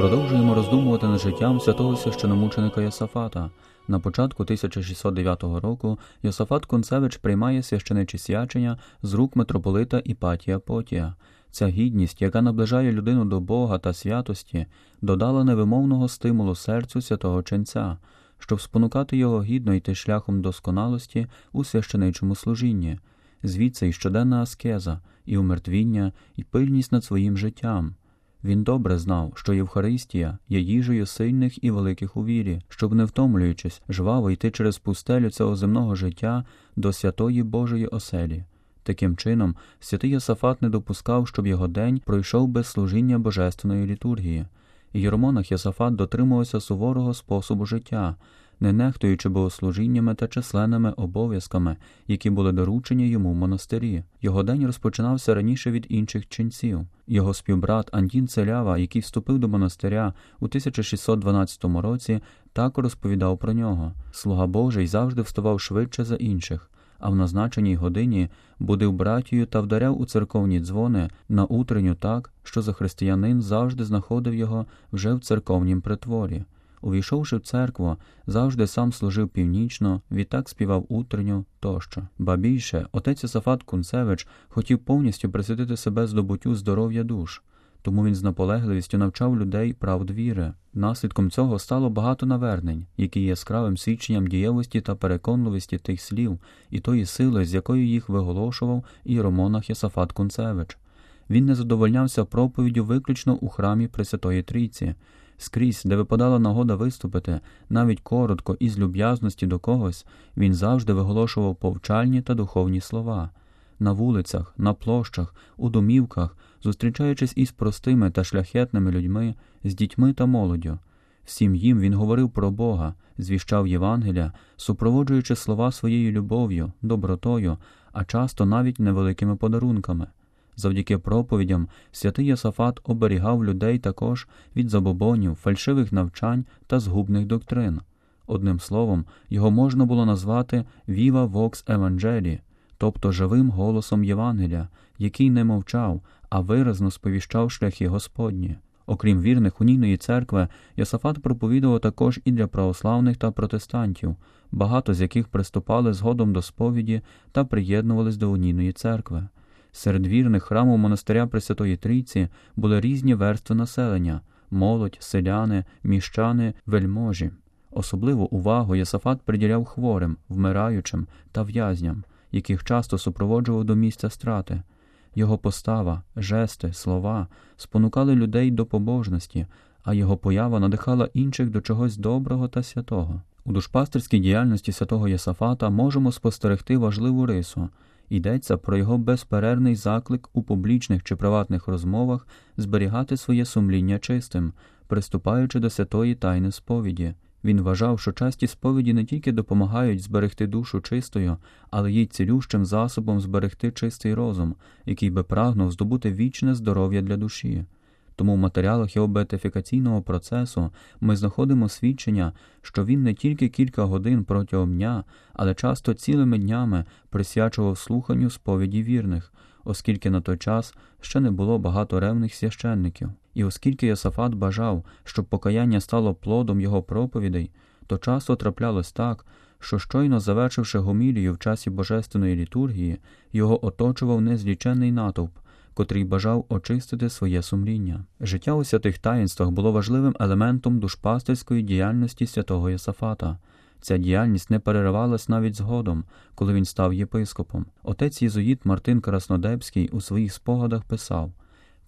Продовжуємо роздумувати над життям святого священомученика Йосафата. На початку 1609 року Йосафат Концевич приймає священичі свячення з рук митрополита Іпатія Потія. Ця гідність, яка наближає людину до Бога та святості, додала невимовного стимулу серцю святого ченця, щоб спонукати його гідно йти шляхом досконалості у священичому служінні, звідси й щоденна аскеза, і умертвіння, і пильність над своїм життям. Він добре знав, що Євхаристія є їжею сильних і великих у вірі, щоб, не втомлюючись, жваво йти через пустелю цього земного життя до святої Божої оселі. Таким чином, святий Йосафат не допускав, щоб його день пройшов без служіння божественної літургії. Єромонах Йосафат дотримувався суворого способу життя, не нехтуючи богослужіннями та численними обов'язками, які були доручені йому в монастирі. Його день розпочинався раніше від інших ченців. Його співбрат Антін Целява, який вступив до монастиря у 1612 році, так розповідав про нього. Слуга Божий завжди вставав швидше за інших. А в назначеній годині будив братію та вдаряв у церковні дзвони на утренню так, що за християнин завжди знаходив його вже в церковнім притворі. Увійшовши в церкву, завжди сам служив північно, відтак співав утренню тощо. Ба більше, отець Сафат Кунцевич хотів повністю присвятити себе здобуттю здоров'я душ, тому він з наполегливістю навчав людей правд віри. Наслідком цього стало багато навернень, які яскравим свідченням дієвості та переконливості тих слів і тої сили, з якою їх виголошував іеромонах Єсафат Кунцевич. Він не задовольнявся проповіддю виключно у храмі Пресвятої Трійці. Скрізь, де випадала нагода виступити, навіть коротко і з люб'язності до когось, він завжди виголошував повчальні та духовні слова. На вулицях, на площах, у домівках, зустрічаючись із простими та шляхетними людьми, з дітьми та молоддю. Всім їм він говорив про Бога, звіщав Євангелія, супроводжуючи слова своєю любов'ю, добротою, а часто навіть невеликими подарунками. Завдяки проповідям святий Йосафат оберігав людей також від забобонів, фальшивих навчань та згубних доктрин. Одним словом, його можна було назвати Віва Вокс Еванджелі, тобто живим голосом Євангелія, який не мовчав, а виразно сповіщав шляхи Господні. Окрім вірних унійної церкви, Йосафат проповідував також і для православних та протестантів, багато з яких приступали згодом до сповіді та приєднувались до унійної церкви. Серед вірних храму монастиря Пресвятої Трійці були різні верстви населення молодь, селяни, міщани, вельможі. Особливу увагу Йосафат приділяв хворим, вмираючим та в'язням, яких часто супроводжував до місця страти. Його постава, жести, слова спонукали людей до побожності, а його поява надихала інших до чогось доброго та святого. У душпастерській діяльності святого Єсафата можемо спостерегти важливу рису. Йдеться про його безперервний заклик у публічних чи приватних розмовах зберігати своє сумління чистим, приступаючи до святої тайни сповіді. Він вважав, що часті сповіді не тільки допомагають зберегти душу чистою, але й цілющим засобом зберегти чистий розум, який би прагнув здобути вічне здоров'я для душі. Тому в матеріалах його бетифікаційного процесу ми знаходимо свідчення, що він не тільки кілька годин протягом дня, але часто цілими днями присвячував слуханню сповіді вірних, оскільки на той час ще не було багато ревних священників. І оскільки Йосафат бажав, щоб покаяння стало плодом його проповідей, то часто траплялось так, що щойно завершивши гомілію в часі божественної літургії, його оточував незліченний натовп котрий бажав очистити своє сумління. Життя у святих таїнствах було важливим елементом душпастерської діяльності святого Єсафата. Ця діяльність не переривалась навіть згодом, коли він став єпископом. Отець Єзуїт Мартин Краснодебський у своїх спогадах писав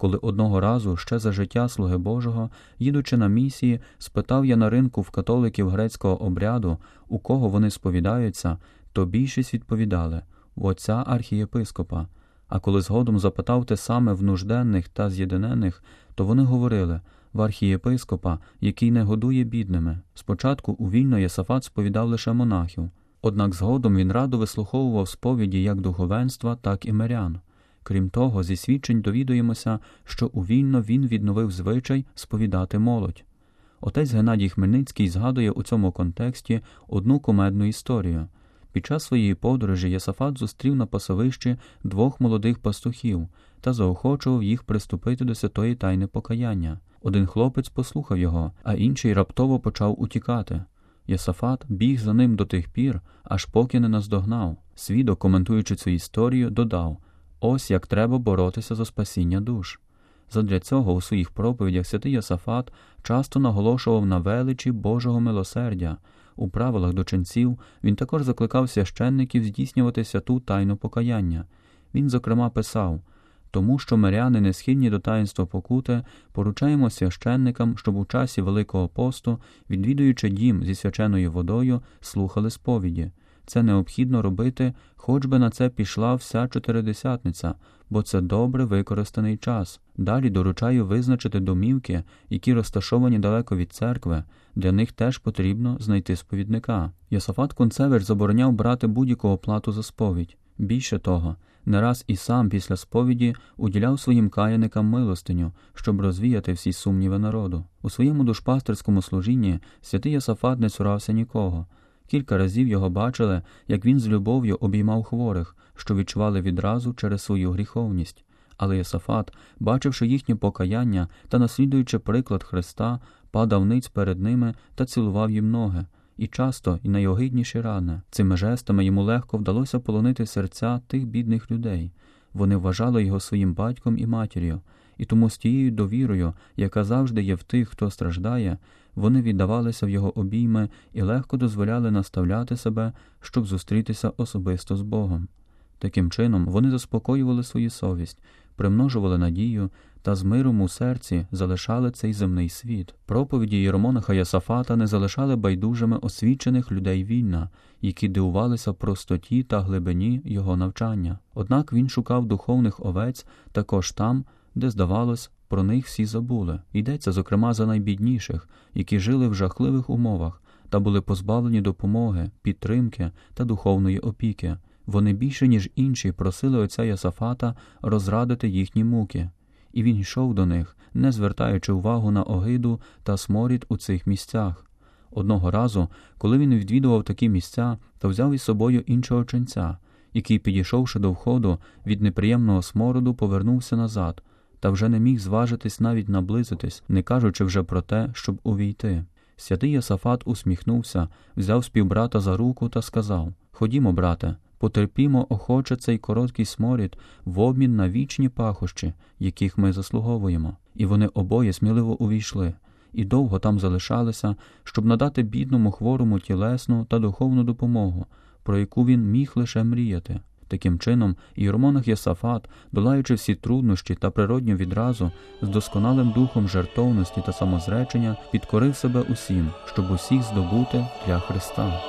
коли одного разу ще за життя слуги Божого, їдучи на місії, спитав я на ринку в католиків грецького обряду, у кого вони сповідаються, то більшість відповідали в отця архієпископа. А коли згодом запитав те саме в нужденних та з'єдинених, то вони говорили в архієпископа, який не гордує бідними. Спочатку у Вільно Йосафат сповідав лише монахів, однак згодом він радо вислуховував сповіді як духовенства, так і мирян. Крім того, зі свідчень довідуємося, що у Вільно він відновив звичай сповідати молодь. Отець Геннадій Хмельницький згадує у цьому контексті одну кумедну історію. Під час своєї подорожі Йосафат зустрів на пасовищі двох молодих пастухів та заохочував їх приступити до святої тайни покаяння. Один хлопець послухав його, а інший раптово почав утікати. Єсафат біг за ним до тих пір, аж поки не наздогнав. Свідок, коментуючи цю історію, додав ось як треба боротися за спасіння душ. Задля цього у своїх проповідях святий Йосафат часто наголошував на величі Божого милосердя. У правилах до ченців він також закликав священників здійснювати святу тайну покаяння. Він, зокрема, писав тому, що миряни, не схильні до таїнства покути, поручаємо священникам, щоб у часі Великого посту, відвідуючи дім зі свяченою водою, слухали сповіді. Це необхідно робити, хоч би на це пішла вся чотиридесятниця, бо це добре використаний час. Далі доручаю визначити домівки, які розташовані далеко від церкви, для них теж потрібно знайти сповідника. Йосафат Концевич забороняв брати будь-яку оплату за сповідь. Більше того, не раз і сам після сповіді уділяв своїм каяникам милостиню, щоб розвіяти всі сумніви народу. У своєму душпастерському служінні святий Йосафат не цурався нікого. Кілька разів його бачили, як він з любов'ю обіймав хворих, що відчували відразу через свою гріховність. Але Єсафат, бачивши їхнє покаяння та наслідуючи приклад Христа, падав ниць перед ними та цілував їм ноги. І часто, і найогидніші рани. Цими жестами йому легко вдалося полонити серця тих бідних людей. Вони вважали його своїм батьком і матір'ю, і тому з тією довірою, яка завжди є в тих, хто страждає, вони віддавалися в його обійми і легко дозволяли наставляти себе, щоб зустрітися особисто з Богом. Таким чином, вони заспокоювали свою совість, примножували надію та з миром у серці залишали цей земний світ. Проповіді Єромонаха Ясафата не залишали байдужими освічених людей вільна, які дивувалися простоті та глибині його навчання. Однак він шукав духовних овець також там, де, здавалось, про них всі забули. Йдеться, зокрема, за найбідніших, які жили в жахливих умовах та були позбавлені допомоги, підтримки та духовної опіки. Вони більше, ніж інші, просили отця Ясафата розрадити їхні муки, і він йшов до них, не звертаючи увагу на огиду та сморід у цих місцях. Одного разу, коли він відвідував такі місця, то взяв із собою іншого ченця, який, підійшовши до входу, від неприємного смороду повернувся назад, та вже не міг зважитись навіть наблизитись, не кажучи вже про те, щоб увійти. Святий Ясафат усміхнувся, взяв співбрата за руку та сказав Ходімо, брате, потерпімо охоче цей короткий сморід в обмін на вічні пахощі, яких ми заслуговуємо. І вони обоє сміливо увійшли, і довго там залишалися, щоб надати бідному хворому тілесну та духовну допомогу, про яку він міг лише мріяти. Таким чином, Єромонах Єсафат, долаючи всі труднощі та природню відразу, з досконалим духом жертовності та самозречення, підкорив себе усім, щоб усіх здобути для Христа.